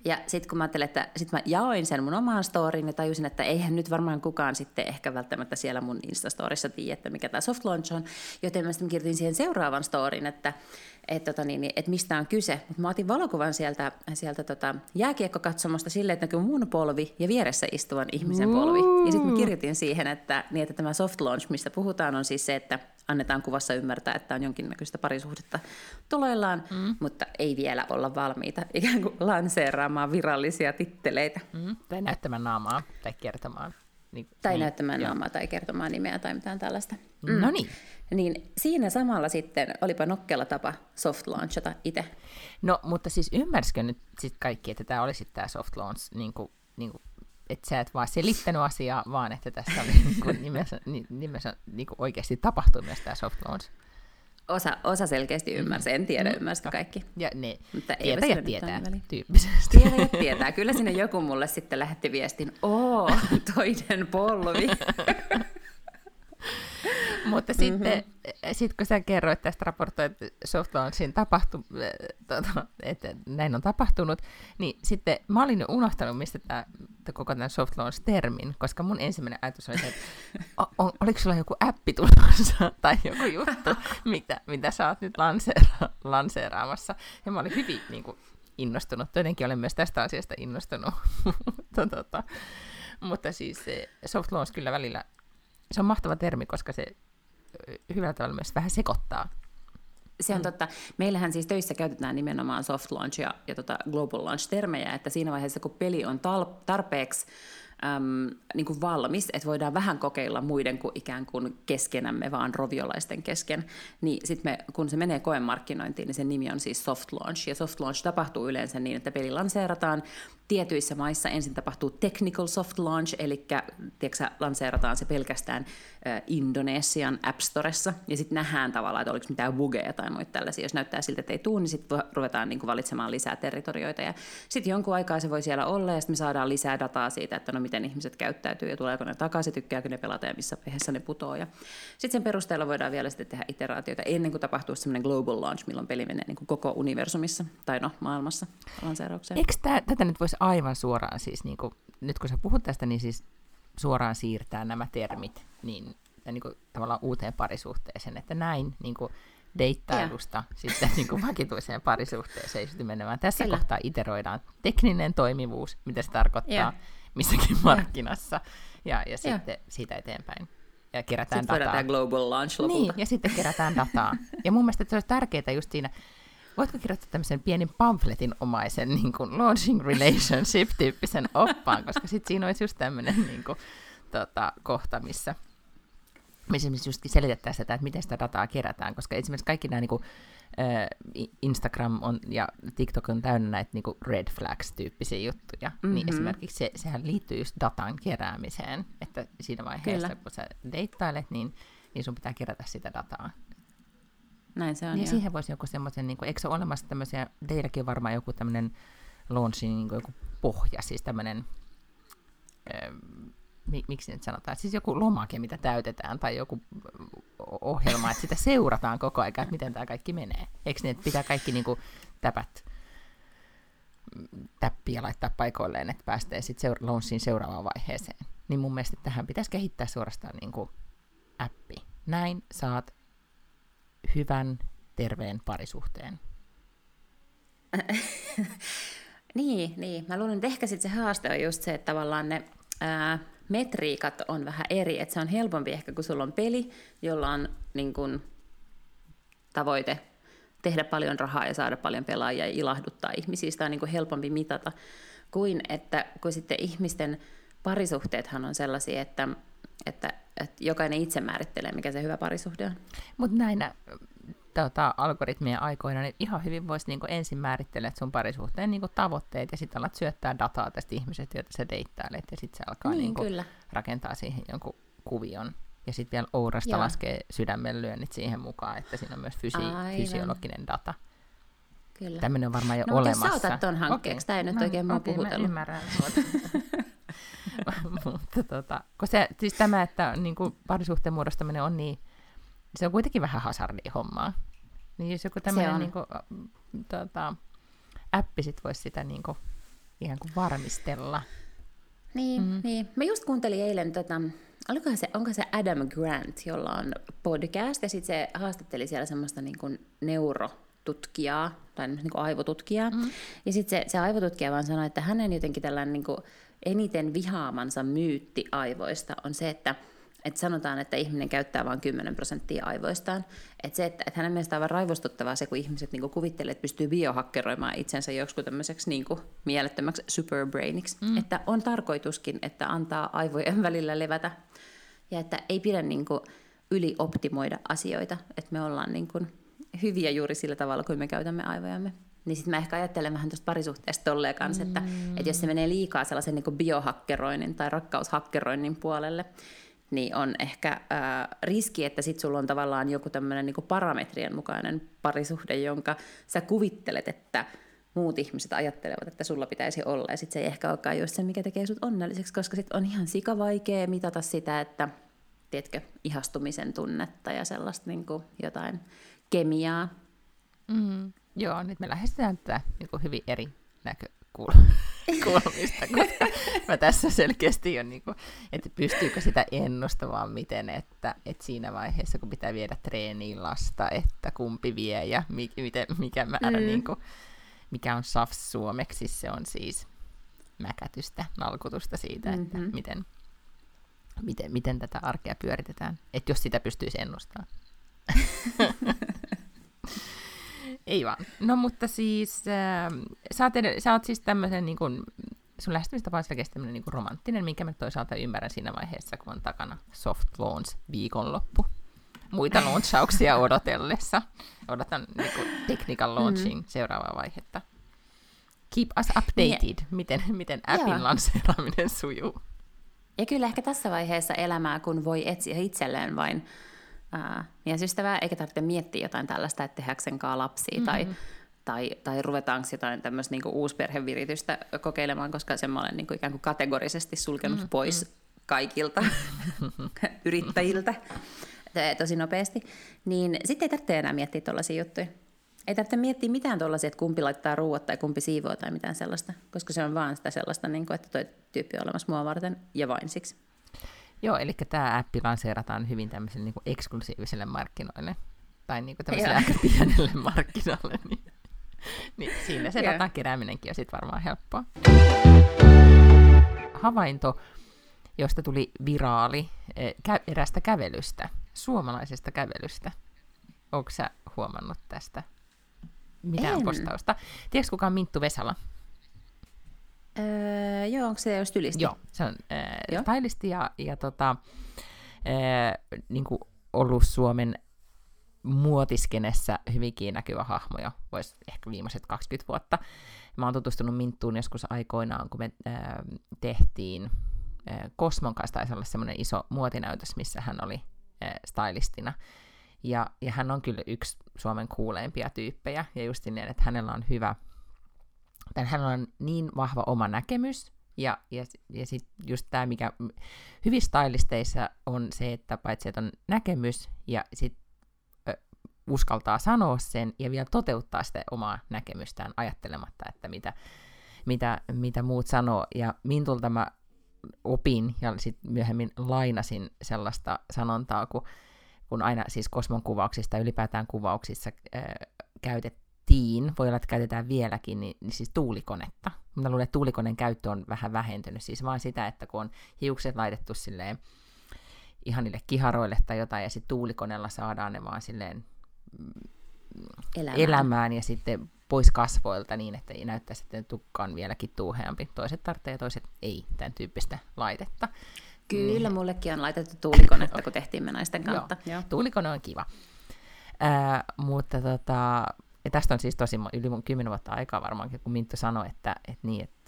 Ja sitten kun mä ajattelin, että sitten mä jaoin sen mun omaan storiin ja tajusin, että eihän nyt varmaan kukaan sitten ehkä välttämättä siellä mun Instastorissa tiedä, että mikä tämä soft launch on, joten mä sitten kirjoitin siihen seuraavan storin, että että tota niin, et mistä on kyse. Mutta mä otin valokuvan sieltä, sieltä tota jääkiekkokatsomosta silleen, että näkyy mun polvi ja vieressä istuvan ihmisen polvi. Ja sitten mä kirjoitin siihen, että, niin, että tämä soft launch, mistä puhutaan, on siis se, että annetaan kuvassa ymmärtää, että on jonkinnäköistä parisuhdetta tuloillaan, mm. mutta ei vielä olla valmiita ikään kuin lanseeraamaan virallisia titteleitä. Mm. Tai näyttämään naamaa tai kertomaan. Niin, tai niin, näyttämään joo. naamaa tai kertomaan nimeä tai mitään tällaista. Mm. No niin. Niin siinä samalla sitten, olipa nokkela tapa soft launchata itse. No, mutta siis ymmärsikö nyt sit kaikki, että tämä olisi tämä soft launch, niin kuin, niin kuin, että sä et vaan selittänyt asiaa, vaan että tässä oli niin kuin nimessä, nimessä niin kuin oikeasti tapahtui myös tämä soft launch. Osa, osa selkeästi ymmärsi, en tiedä mm. ymmärsikö kaikki. Ja ne Mutta tietäjät tietää tyyppisesti. Tietäjät tietää. Kyllä sinne joku mulle sitten lähetti viestin, oo, toinen polvi. Mutta mm-hmm. sitten sit kun sä kerroit tästä raportoit soft launchin tapahtu, tuota, että näin on tapahtunut, niin sitten mä olin jo unohtanut, mistä tämä koko tämän soft launch-termin, koska mun ensimmäinen ajatus oli se, että on, oliko sulla joku appi tulossa tai joku juttu, mitä, mitä sä oot nyt lanseera, lanseeraamassa. Ja mä olin hyvin niin kuin, innostunut. Jotenkin olen myös tästä asiasta innostunut. mutta, tota, mutta siis soft launch kyllä välillä, se on mahtava termi, koska se hyvällä tavalla myös vähän sekoittaa. Se on mm. totta. Meillähän siis töissä käytetään nimenomaan soft launch ja, ja tota global launch termejä, että siinä vaiheessa kun peli on tal- tarpeeksi äm, niin kuin valmis, että voidaan vähän kokeilla muiden kuin ikään kuin keskenämme, vaan roviolaisten kesken, niin sitten me, kun se menee koemarkkinointiin, niin sen nimi on siis soft launch, ja soft launch tapahtuu yleensä niin, että peli lanseerataan, tietyissä maissa ensin tapahtuu technical soft launch, eli tiedätkö, lanseerataan se pelkästään Indonesian App Storessa, ja sitten nähdään tavallaan, että oliko mitään bugeja tai muita tällaisia. Jos näyttää siltä, että ei tule, niin sitten ruvetaan niin kuin valitsemaan lisää territorioita, ja sitten jonkun aikaa se voi siellä olla, ja sitten me saadaan lisää dataa siitä, että no miten ihmiset käyttäytyy, ja tuleeko ne takaisin, tykkääkö ne pelata, ja missä vaiheessa ne putoo. Ja sitten sen perusteella voidaan vielä sitten tehdä iteraatioita ennen kuin tapahtuu semmoinen global launch, milloin peli menee niin kuin koko universumissa, tai no maailmassa lanseeraukseen. Eikö tätä nyt voisi aivan suoraan siis, niin kuin, nyt kun sä puhut tästä, niin siis suoraan siirtää nämä termit niin, niin kuin, tavallaan uuteen parisuhteeseen, että näin niin kuin, deittailusta ja. sitten niin kuin vakituiseen parisuhteeseen sitten menemään. Tässä Kyllä. kohtaa iteroidaan tekninen toimivuus, mitä se tarkoittaa ja. missäkin markkinassa, ja, ja sitten ja. siitä eteenpäin. Ja kerätään sitten dataa. Sitten global launch lopulta. Niin, ja sitten kerätään dataa. Ja mun mielestä se olisi tärkeää just siinä, voitko kirjoittaa tämmöisen pienen pamfletin omaisen niin kuin launching relationship-tyyppisen oppaan, koska sitten siinä olisi just tämmöinen niin kuin, tota, kohta, missä missä just selitettäisiin sitä, että miten sitä dataa kerätään, koska esimerkiksi kaikki nämä niin kuin, Instagram on, ja TikTok on täynnä näitä niin kuin red flags-tyyppisiä juttuja, mm-hmm. niin esimerkiksi se, sehän liittyy just datan keräämiseen, että siinä vaiheessa, Kyllä. kun sä deittailet, niin, niin sun pitää kerätä sitä dataa. Näin se on, Ja siihen voisi joku semmoisen, niin kuin, eikö se ole olemassa tämmöisiä, teilläkin varmaan joku tämmöinen launching niin kuin joku pohja, siis tämmöinen, ähm, miksi nyt sanotaan, siis joku lomake, mitä täytetään, tai joku ohjelma, että sitä seurataan koko ajan, että miten tämä kaikki menee. Eikö niin, että pitää kaikki niin kuin, täpät täppiä laittaa paikoilleen, että päästään sitten seura- launchiin seuraavaan vaiheeseen. Niin mun mielestä tähän pitäisi kehittää suorastaan niin kuin appi. Näin saat hyvän, terveen parisuhteen? niin, niin. Mä luulen, että ehkä sitten se haaste on just se, että tavallaan ne ää, metriikat on vähän eri. Että se on helpompi ehkä, kun sulla on peli, jolla on niin kun, tavoite tehdä paljon rahaa ja saada paljon pelaajia ja ilahduttaa ihmisiä. Sitä on niin helpompi mitata kuin että kun sitten ihmisten parisuhteethan on sellaisia, että, että että jokainen itse määrittelee, mikä se hyvä parisuhde on. Mutta näinä tota, algoritmien aikoina, niin ihan hyvin voisi niinku ensin määritellä sun parisuhteen niinku tavoitteet ja sitten alat syöttää dataa tästä ihmisestä, jota sä deittailet ja sitten se alkaa niin, niinku kyllä. rakentaa siihen jonkun kuvion. Ja sitten vielä Ourasta Joo. laskee sydämen lyönnit siihen mukaan, että siinä on myös fysi- fysiologinen data. Kyllä. Tämmöinen on varmaan jo no, olemassa. No, sä otat ton hankkeeksi, okay. tämä ei nyt no, oikein mua okay, puhutellut. Mä ymmärrän. mutta tota, kun se, siis tämä, että niin kuin parisuhteen muodostaminen on niin, se on kuitenkin vähän hazardia hommaa. Niin jos joku tämmöinen niin kuin, tota, appi sit voisi sitä niin kuin, ihan kuin varmistella. Niin, mm. niin. Mä just kuuntelin eilen, tota, olikohan se, onko se Adam Grant, jolla on podcast, ja sitten se haastatteli siellä semmoista niin kuin neurotutkijaa, tai niin kuin aivotutkijaa. Mm. Ja sitten se, se aivotutkija vaan sanoi, että hänen jotenkin tällainen niin kuin, eniten vihaamansa myytti aivoista on se, että että sanotaan, että ihminen käyttää vain 10 prosenttia aivoistaan. Että se, että, että hänen mielestään on aivan raivostuttavaa se, kun ihmiset niin kuvittelee, että pystyy biohakkeroimaan itsensä joksiku tämmöiseksi niin kuin mielettömäksi superbrainiksi. Mm. Että on tarkoituskin, että antaa aivojen välillä levätä. Ja että ei pidä niin kuin ylioptimoida asioita. Että me ollaan niin kuin hyviä juuri sillä tavalla, kuin me käytämme aivojamme. Niin sitten mä ehkä ajattelen vähän tuosta parisuhteesta tolleen kanssa, mm. että, että jos se menee liikaa sellaisen niin biohakkeroinnin tai rakkaushakkeroinnin puolelle, niin on ehkä ää, riski, että sitten sulla on tavallaan joku tämmöinen niin parametrien mukainen parisuhde, jonka sä kuvittelet, että muut ihmiset ajattelevat, että sulla pitäisi olla, ja sitten se ei ehkä olekaan just se, mikä tekee sut onnelliseksi, koska sitten on ihan sika vaikea mitata sitä, että tiedätkö, ihastumisen tunnetta ja sellaista niin jotain kemiaa. Mm. Joo, nyt me lähestytään tätä niin hyvin eri näkökulmista, koska mä tässä selkeästi on, niin kuin, että pystyykö sitä ennustamaan miten, että, että siinä vaiheessa, kun pitää viedä treeniin lasta, että kumpi vie ja mi, miten, mikä määrä, mm. niin kuin, mikä on SAFS suomeksi, se on siis mäkätystä, nalkutusta siitä, mm-hmm. että miten, miten, miten tätä arkea pyöritetään. Että jos sitä pystyisi ennustamaan. Ei vaan. No mutta siis, äh, sä, oot, ed- sä oot siis tämmöisen, niin kun, sun lähestymistapa on selkeästi tämmöinen niin romanttinen, minkä mä toisaalta ymmärrän siinä vaiheessa, kun on takana soft launch viikonloppu. Muita launchauksia odotellessa. Odotan niin kuin, technical launching mm. seuraavaa vaihetta. Keep us updated, niin, miten, miten appin joo. lanseeraaminen sujuu. Ja kyllä ehkä tässä vaiheessa elämää, kun voi etsiä itselleen vain ää, miesystävää, eikä tarvitse miettiä jotain tällaista, että tehdäänkö lapsia mm-hmm. tai, tai, tai ruvetaanko jotain tämmöistä niinku uusperheviritystä kokeilemaan, koska sen mä olen niinku ikään kuin kategorisesti sulkenut mm-hmm. pois kaikilta yrittäjiltä tosi nopeasti, niin sitten ei tarvitse enää miettiä tuollaisia juttuja. Ei tarvitse miettiä mitään tuollaisia, että kumpi laittaa ruuat tai kumpi siivoo tai mitään sellaista, koska se on vaan sitä sellaista, niin kuin, että tuo tyyppi on olemassa mua varten ja vain siksi. Joo, eli tämä appi lanseerataan hyvin tämmöiselle niin eksklusiiviselle markkinoille, tai niin kuin tämmöiselle aika pienelle markkinoille, niin, niin siinä se datan kerääminenkin on sitten varmaan helppoa. Havainto, josta tuli viraali eh, erästä kävelystä, suomalaisesta kävelystä. Onko sä huomannut tästä mitään en. postausta? Tiedätkö kuka on Minttu Vesala? Öö, joo, onko se just ylisti? Joo, se on äh, stylisti ja, ja tota, äh, niin kuin ollut Suomen muotiskenessä hyvinkin näkyvä hahmo jo, voisi ehkä viimeiset 20 vuotta. Mä oon tutustunut Minttuun joskus aikoinaan, kun me äh, tehtiin äh, Kosmon kanssa, taisi olla semmoinen iso muotinäytös, missä hän oli äh, stylistina. Ja, ja hän on kyllä yksi Suomen kuuleimpia tyyppejä, ja just niin, että hänellä on hyvä, tai hänellä on niin vahva oma näkemys, ja, ja, ja sitten just tämä, mikä hyvin stylisteissa on se, että paitsi että on näkemys, ja sitten uskaltaa sanoa sen, ja vielä toteuttaa sitä omaa näkemystään ajattelematta, että mitä, mitä, mitä muut sanoo. Ja Mintulta mä opin, ja sitten myöhemmin lainasin sellaista sanontaa, kun kun aina siis kosmon kuvauksista ylipäätään kuvauksissa ää, käytettiin, voi olla, että käytetään vieläkin, niin, niin siis tuulikonetta. Mä luulen, että tuulikoneen käyttö on vähän vähentynyt, siis vaan sitä, että kun on hiukset laitettu silleen ihan niille kiharoille tai jotain, ja sitten tuulikoneella saadaan ne vaan silleen mm, elämään, elämään ja sitten pois kasvoilta niin, että ei näyttäisi, että tukka on vieläkin tuuheampi. Toiset tarvitsee ja toiset ei tämän tyyppistä laitetta. Kyllä, niin. mullekin on laitettu tuulikonetta, kun tehtiin me naisten kautta. Joo, Joo. tuulikone on kiva. Ää, mutta tota, ja tästä on siis tosi yli mun kymmenen vuotta aikaa varmaankin, kun Minttu sanoi, että, että niin, että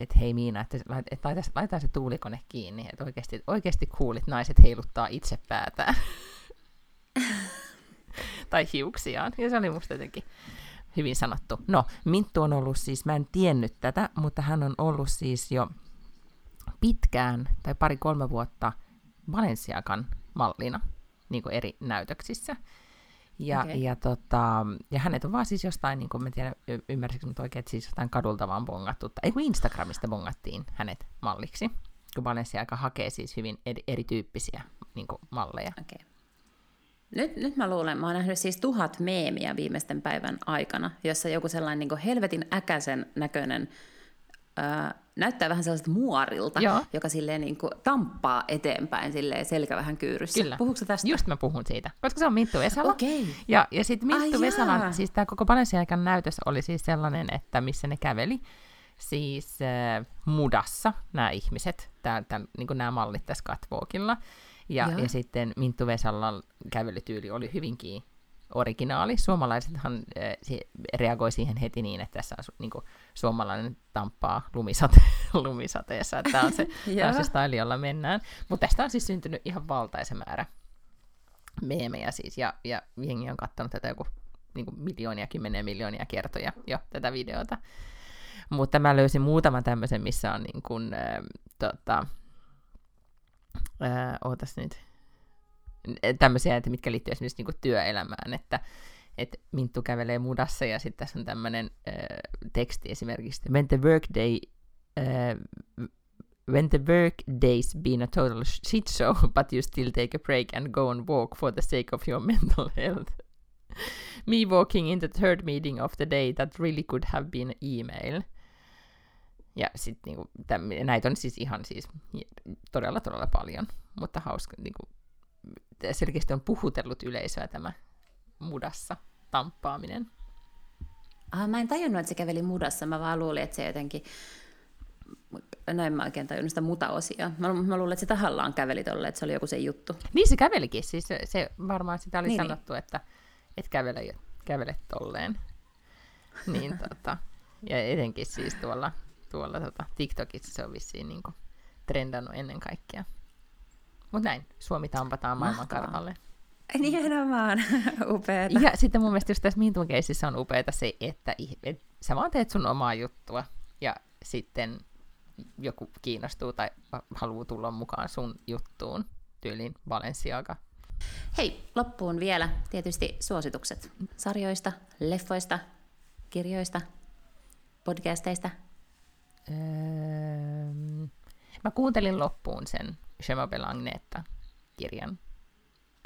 että hei Miina, että, että laita, laita se tuulikone kiinni, että oikeasti, oikeasti kuulit naiset heiluttaa itse päätään. tai hiuksiaan. Ja se oli musta jotenkin hyvin sanottu. No, Minttu on ollut siis, mä en tiennyt tätä, mutta hän on ollut siis jo pitkään tai pari-kolme vuotta Balenciagan mallina niin kuin eri näytöksissä. Ja, okay. ja, tota, ja hänet on vaan siis jostain, niin kuin mä tiedän, ymmärsikö nyt oikein, että siis jostain kadulta vaan bongattu, tai ei kun Instagramista bongattiin hänet malliksi, kun Balenciaga hakee siis hyvin eri, erityyppisiä niin kuin malleja. Okay. Nyt, nyt mä luulen, mä oon nähnyt siis tuhat meemiä viimeisten päivän aikana, jossa joku sellainen niin helvetin äkäisen näköinen ää, näyttää vähän sellaiselta muorilta, Joo. joka silleen niin kuin tamppaa eteenpäin silleen selkä vähän kyyryssä. Kyllä. Puhuuko tästä? Just mä puhun siitä, koska se on Minttu Vesala. Okay. Ja, ja sitten Minttu Vesalan, siis tämä koko Balenciagan näytös oli siis sellainen, että missä ne käveli siis äh, mudassa nämä ihmiset, tää, tää, niin nämä mallit tässä catwalkilla. Ja, ja sitten Minttu Vesalan kävelytyyli oli hyvinkin originaali. Suomalaisethan äh, reagoi siihen heti niin, että tässä on niin kuin, suomalainen tamppaa lumisate, lumisateessa. Tämä on se, tämä on se style, jolla mennään. Mutta tästä on siis syntynyt ihan valtaisa määrä meemejä siis, ja, ja jengi on katsonut tätä joku niin kuin miljoonia, kymmeniä miljoonia kertoja jo tätä videota. Mutta mä löysin muutaman tämmöisen, missä on niin kuin, äh, tota, äh, ootas nyt, tämmöisiä, että mitkä liittyy esimerkiksi niin kuin työelämään, että että Minttu kävelee mudassa ja sitten tässä on tämmöinen äh, teksti esimerkiksi, when the workday uh, when the work day's been a total shit show, but you still take a break and go and walk for the sake of your mental health. Me walking in the third meeting of the day that really could have been email. Ja sitten niinku, näitä on siis ihan siis todella todella paljon, mutta hauska, niinku, selkeästi on puhutellut yleisöä tämä mudassa tamppaaminen. Ah, mä en tajunnut, että se käveli mudassa. Mä vaan luulin, että se jotenkin... Näin mä oikein tajunnut sitä muta-osia. Mä, mä luulen, että se tahallaan käveli tolle, että se oli joku se juttu. Niin se kävelikin. Siis se, se varmaan sitä oli niin, sanottu, niin. että et kävele, kävele tolleen. Niin tota... ja etenkin siis tuolla, tuolla tota, TikTokissa se on vissiin niin trendannut ennen kaikkea. Mutta näin, Suomi tampataan maailmankartalle. Nimenomaan, upeeta. Ja sitten mun mielestä just tässä Mintun keississä on upeeta se, että et, sä vaan teet sun omaa juttua, ja sitten joku kiinnostuu tai haluaa tulla mukaan sun juttuun, tyyliin Balenciaga. Hei, loppuun vielä tietysti suositukset sarjoista, leffoista, kirjoista, podcasteista. Öö, mä kuuntelin loppuun sen Je m'appelle Agneta-kirjan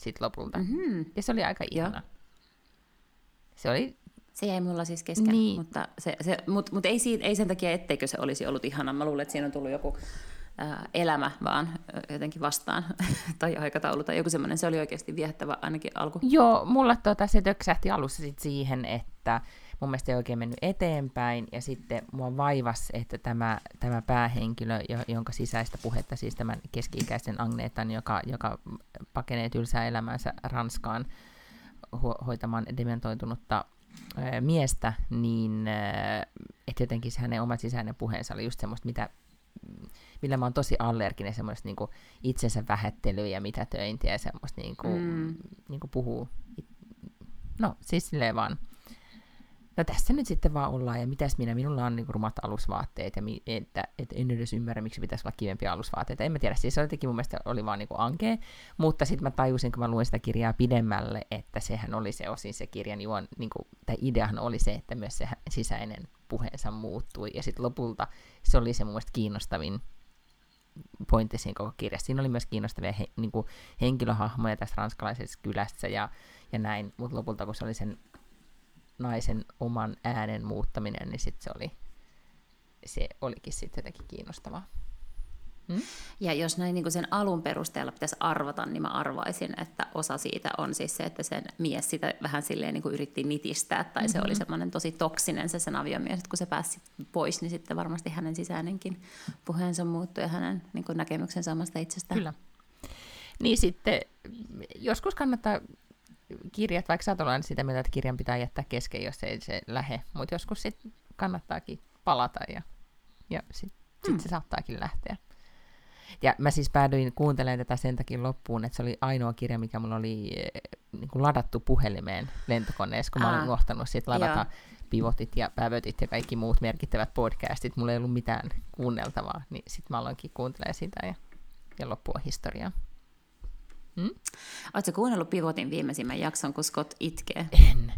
sitten lopulta. Mm-hmm. Ja se oli aika ihana. Se oli... Se jäi mulla siis kesken, niin. mutta, se, se, mut, mut ei, siitä, ei sen takia, etteikö se olisi ollut ihana. Mä luulen, että siinä on tullut joku ää, elämä vaan jotenkin vastaan, tai aikataulu tai joku semmoinen. Se oli oikeasti viehättävä ainakin alku. Joo, mulla tota, se töksähti alussa sit siihen, että mun mielestä ei oikein mennyt eteenpäin, ja sitten mua vaivas, että tämä, tämä päähenkilö, jonka sisäistä puhetta, siis tämän keski-ikäisen Agnetan, joka, joka pakenee tylsää elämäänsä Ranskaan ho- hoitamaan dementoitunutta ää, miestä, niin että jotenkin se hänen oma sisäinen puheensa oli just semmoista, mitä millä mä oon tosi allerginen, semmoista niinku itsensä vähättelyä ja mitätöintiä ja semmoista niinku, mm. niinku puhuu. No, siis silleen vaan no tässä nyt sitten vaan ollaan, ja mitäs minä, minulla on niin rumat alusvaatteet, ja mi, että, että en edes ymmärrä, miksi pitäisi olla kivempiä alusvaatteita. En mä tiedä, siis se jotenkin mun mielestä oli vaan niin ankea, mutta sitten mä tajusin, kun mä luin sitä kirjaa pidemmälle, että sehän oli se osin se kirjan juon, niin kuin, tai ideahan oli se, että myös se sisäinen puheensa muuttui, ja sitten lopulta se oli se mun mielestä kiinnostavin pointti siinä koko kirjassa. Siinä oli myös kiinnostavia he, niin kuin henkilöhahmoja tässä ranskalaisessa kylässä ja, ja näin, mutta lopulta kun se oli sen naisen oman äänen muuttaminen, niin sit se, oli, se olikin sitten jotenkin kiinnostavaa. Hmm? Ja jos näin niin sen alun perusteella pitäisi arvata, niin mä arvaisin, että osa siitä on siis se, että sen mies sitä vähän silleen niin yritti nitistää, tai mm-hmm. se oli mm-hmm. semmoinen tosi toksinen se sen aviomies, että kun se pääsi pois, niin sitten varmasti hänen sisäinenkin puheensa muuttui ja hänen niin näkemyksensä omasta itsestään. Kyllä. Niin sitten joskus kannattaa kirjat, vaikka sä oot sitä mieltä, että kirjan pitää jättää kesken, jos ei se lähe, mutta joskus sitten kannattaakin palata ja, ja sitten sit mm. se saattaakin lähteä. Ja mä siis päädyin kuuntelemaan tätä sen takia loppuun, että se oli ainoa kirja, mikä mulla oli eh, niin kuin ladattu puhelimeen lentokoneessa, kun mä olin unohtanut sit ladata Joo. pivotit ja pävötit ja kaikki muut merkittävät podcastit. Mulla ei ollut mitään kuunneltavaa, niin sitten mä aloinkin kuuntelemaan sitä ja, ja loppu on historiaa. Hmm? Oletko kuunnellut Pivotin viimeisimmän jakson, kun Scott itkee? En.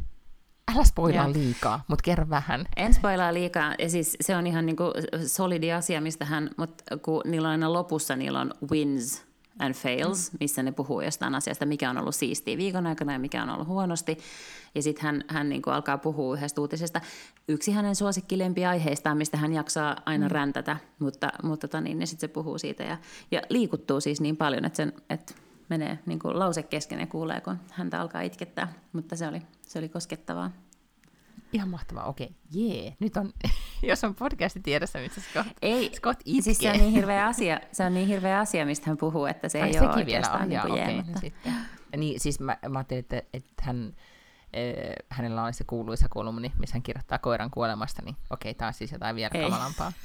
Älä spoilaa liikaa, mutta kerro vähän. En spoilaa liikaa. Ja siis se on ihan niinku solidi asia, mistä hän, mutta kun niillä on aina lopussa, niillä on wins and fails, mm. missä ne puhuu jostain asiasta, mikä on ollut siistiä viikon aikana ja mikä on ollut huonosti. Ja sitten hän, hän niin kuin alkaa puhua yhdestä uutisesta. Yksi hänen suosikkilempiaiheistaan, mistä hän jaksaa aina mm. räntätä, mutta, mutta tota niin, sitten se puhuu siitä ja, ja liikuttuu siis niin paljon, että, sen, että menee niin kuin lause kesken ja kuulee, kun häntä alkaa itkettää. Mutta se oli, se oli koskettavaa. Ihan mahtavaa, okei. Jee, yeah. nyt on, jos on podcasti tiedossa, missä Scott, ei, Scott itkee. Siis se on niin hirveä asia, se on niin hirveä asia, mistä hän puhuu, että se Ai, ei ole oikeastaan vielä, niin kuin okay, no mutta... sitten. Niin, siis mä, mä ajattelin, että, että hän, äh, hänellä on se kuuluisa kolumni, missä hän kirjoittaa koiran kuolemasta, niin okei, okay, taas siis jotain vielä kavalampaa.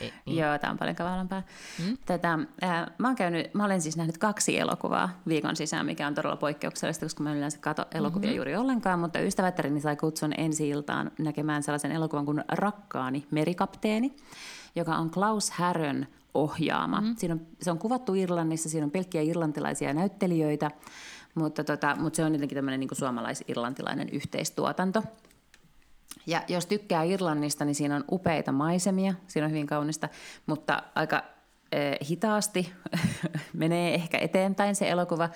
Ei, niin. Joo, tämä on paljon kavalampaa. Hmm? Tätä, ää, mä, oon käynyt, mä olen siis nähnyt kaksi elokuvaa viikon sisään, mikä on todella poikkeuksellista, koska mä en yleensä katso elokuvia mm-hmm. juuri ollenkaan, mutta ystävättärini sai kutsun ensi iltaan näkemään sellaisen elokuvan kuin Rakkaani merikapteeni, joka on Klaus Härön ohjaama. Mm-hmm. Siinä on, se on kuvattu Irlannissa, siinä on pelkkiä irlantilaisia näyttelijöitä, mutta, tota, mutta se on jotenkin tämmöinen niin suomalais-irlantilainen yhteistuotanto. Ja jos tykkää Irlannista, niin siinä on upeita maisemia, siinä on hyvin kaunista, mutta aika eh, hitaasti menee ehkä eteenpäin se elokuva,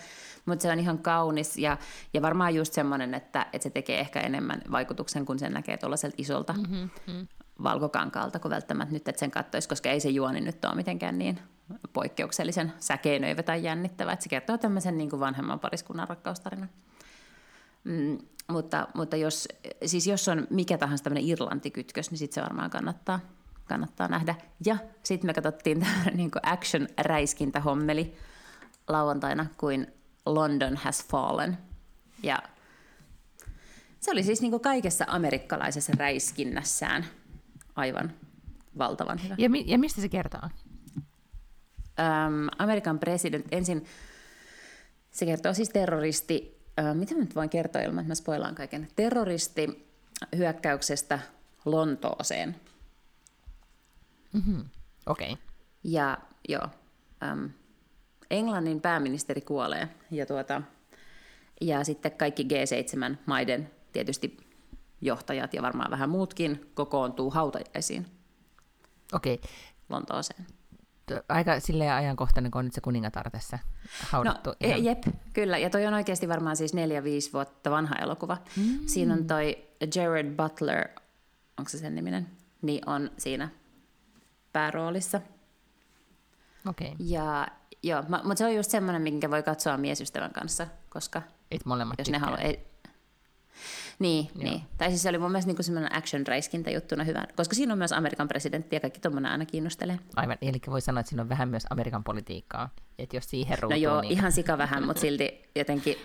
mutta se on ihan kaunis ja, ja varmaan just semmoinen, että, että se tekee ehkä enemmän vaikutuksen, kun sen näkee tuollaiselta isolta mm-hmm. valkokankaalta, kuin välttämättä nyt, että sen katsoisi, koska ei se juoni nyt ole mitenkään niin poikkeuksellisen säkeinöivä tai jännittävä, että se kertoo tämmöisen niin kuin vanhemman pariskunnan rakkaustarinan. Mm, mutta, mutta jos, siis jos on mikä tahansa tämmöinen Irlantikytkös, niin sitten se varmaan kannattaa, kannattaa nähdä. Ja sitten me katsottiin niin action-räiskintähommeli lauantaina kuin London Has Fallen. Ja se oli siis niin kuin kaikessa amerikkalaisessa räiskinnässään aivan valtavan hyvä. Ja, mi- ja mistä se kertoo? Öm, Amerikan presidentti, ensin se kertoo siis terroristi, ö, mitä mä nyt voin kertoa ilman, että mä spoilaan kaiken, terroristi hyökkäyksestä Lontooseen. Mm-hmm. Okei. Okay. Ja joo, äm, Englannin pääministeri kuolee ja, tuota, ja sitten kaikki G7-maiden tietysti johtajat ja varmaan vähän muutkin kokoontuu hautajaisiin Okei. Okay. Lontooseen. Aika silleen ajankohtainen, kun on nyt se kuningatar tässä haudattu. No, ihan... jep, kyllä. Ja toi on oikeasti varmaan siis neljä, viisi vuotta vanha elokuva. Mm. Siinä on toi Jared Butler, onko se sen niminen, niin on siinä pääroolissa. Okei. Okay. Ja joo, mutta se on just semmoinen, minkä voi katsoa miesystävän kanssa, koska Et molemmat jos ne haluaa, ei, niin, niin. Tai siis se oli mun mielestä niin semmoinen action räiskintä juttuna hyvä, koska siinä on myös Amerikan presidentti ja kaikki tuommoinen aina kiinnostelee. Aivan, eli voi sanoa, että siinä on vähän myös Amerikan politiikkaa, että jos siihen ruutuu, No joo, niin... ihan sika vähän, mutta silti jotenkin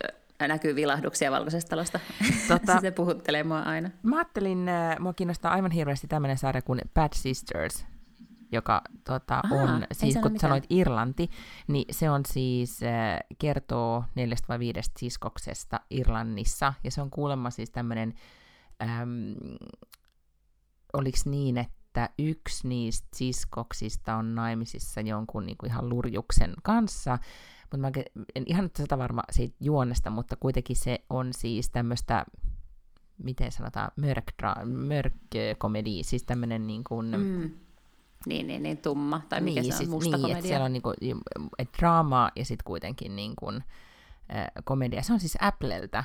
näkyy vilahduksia valkoisesta talosta. Tota, se puhuttelee mua aina. Mä ajattelin, äh, mua kiinnostaa aivan hirveästi tämmöinen sarja kuin Bad Sisters, joka tota, Aha, on, siis kun mitään. sanoit Irlanti, niin se on siis, äh, kertoo neljästä vai viidestä siskoksesta Irlannissa, ja se on kuulemma siis tämmöinen, ähm, oliko niin, että yksi niistä siskoksista on naimisissa jonkun niin kuin ihan lurjuksen kanssa, mutta mä en ihan nyt sata varma siitä juonnesta, mutta kuitenkin se on siis tämmöistä, miten sanotaan, mörk-komedi, siis tämmöinen niin kuin, mm niin, niin, niin tumma, tai mikä niin, se on, siis, musta niin, komedia. Että siellä on niinku, et draamaa ja sitten kuitenkin niinku, äh, komedia. Se on siis Appleltä,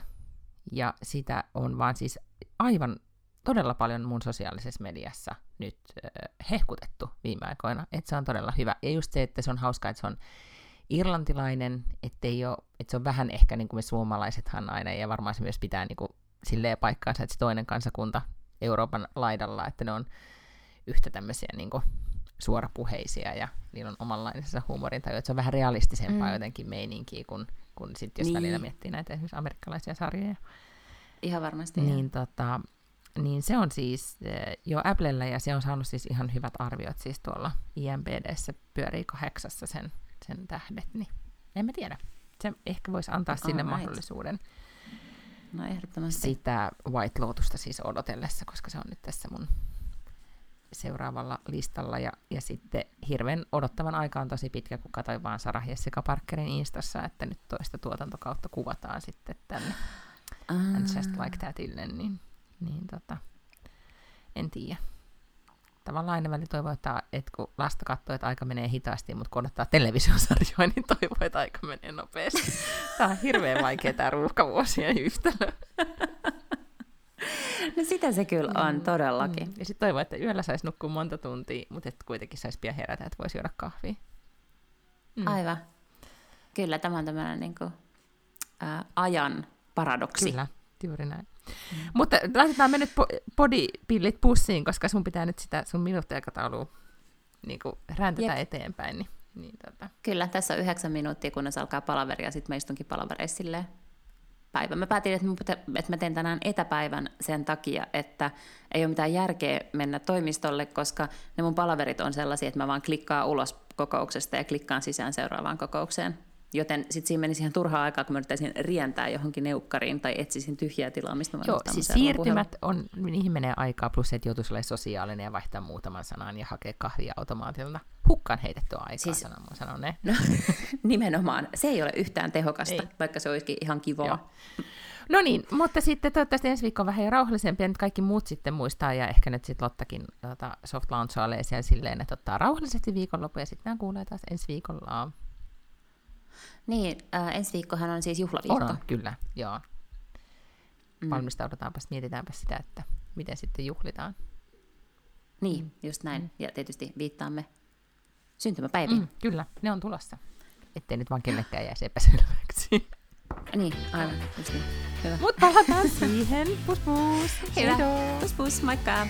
ja sitä on vaan siis aivan todella paljon mun sosiaalisessa mediassa nyt äh, hehkutettu viime aikoina, että se on todella hyvä. Ja just se, että se on hauska, että se on irlantilainen, ettei ole, että se on vähän ehkä niin kuin me suomalaisethan aina, ja varmaan se myös pitää niin kuin silleen paikkaansa, että se toinen kansakunta Euroopan laidalla, että ne on yhtä tämmöisiä niin kuin, suorapuheisia ja niillä on omanlainensa huumorin tai että se on vähän realistisempaa mm. jotenkin meininkiä kuin, kuin sit, jos niin. välillä miettii näitä esimerkiksi amerikkalaisia sarjoja. Ihan varmasti. Niin, tota, niin se on siis jo Applella ja se on saanut siis ihan hyvät arviot siis tuolla IMBDssä pyörii kahdeksassa sen, sen tähdet, niin en mä tiedä. Se ehkä voisi antaa oh, sille right. mahdollisuuden. No ehdottomasti. Sitä White Lotusta siis odotellessa, koska se on nyt tässä mun seuraavalla listalla. Ja, ja sitten hirveän odottavan aika on tosi pitkä, kun katsoin vaan Sarah Jessica Parkerin Instassa, että nyt toista tuotantokautta kuvataan sitten tänne ah. And Just Like Thatille, niin, niin tota, en tiedä. Tavallaan aina väli toivoo, että, että kun lasta katsoo, että aika menee hitaasti, mutta kun odottaa televisiosarjoja, niin toivoo, että aika menee nopeasti. Tämä on hirveän vaikea tämä ruuhkavuosien yhtälö. No sitä se kyllä on, mm. todellakin. Mm. Ja sitten toivon, että yöllä saisi nukkua monta tuntia, mutta että kuitenkin saisi pian herätä, että voisi juoda kahvia. Mm. Aivan. Kyllä, tämä on tämmöinen niin kuin, ää, ajan paradoksi. Kyllä, juuri näin. Mm. Mutta laitetaan me nyt po- podipillit pussiin, koska sun pitää nyt sitä sun minuuttiaikataulua niin räntätä Jep. eteenpäin. Niin, niin tota. Kyllä, tässä on yhdeksän minuuttia, kunnes alkaa palaveri, ja sitten mä istunkin palavereissa silleen päivä. Mä päätin, että mä teen tänään etäpäivän sen takia, että ei ole mitään järkeä mennä toimistolle, koska ne mun palaverit on sellaisia, että mä vaan klikkaan ulos kokouksesta ja klikkaan sisään seuraavaan kokoukseen. Joten sitten siinä menisi ihan turhaa aikaa, kun mä yrittäisin rientää johonkin neukkariin tai etsisin tyhjää tilaa, mistä mä Joo, siis siirtymät, on, niihin menee aikaa, plus että joutuisi olemaan sosiaalinen ja vaihtaa muutaman sanan ja hakea kahvia automaatilta. Hukkaan heitettyä aikaa, siis, sanon, sanon ne. No, nimenomaan. Se ei ole yhtään tehokasta, ei. vaikka se olisikin ihan kivaa. Joo. No niin, mutta sitten toivottavasti ensi viikko on vähän rauhallisempi ja nyt kaikki muut sitten muistaa ja ehkä nyt sitten Lottakin tota, soft siellä silleen, että ottaa rauhallisesti viikonloppu ja sitten nämä kuulee taas ensi viikolla. Niin, äh, ensi viikkohan on siis juhlaviikko. On, kyllä, joo. Mm. Valmistaudutaanpas, mietitäänpä sitä, että miten sitten juhlitaan. Niin, just näin. Mm. Ja tietysti viittaamme syntymäpäiviin. Mm, kyllä, ne on tulossa. Ettei nyt vaan kellekään jäisi epäselväksi. Niin, aivan. Just niin. Hyvä. Mutta palataan siihen. Pus pus. Hyvä. Pus pus, moikka.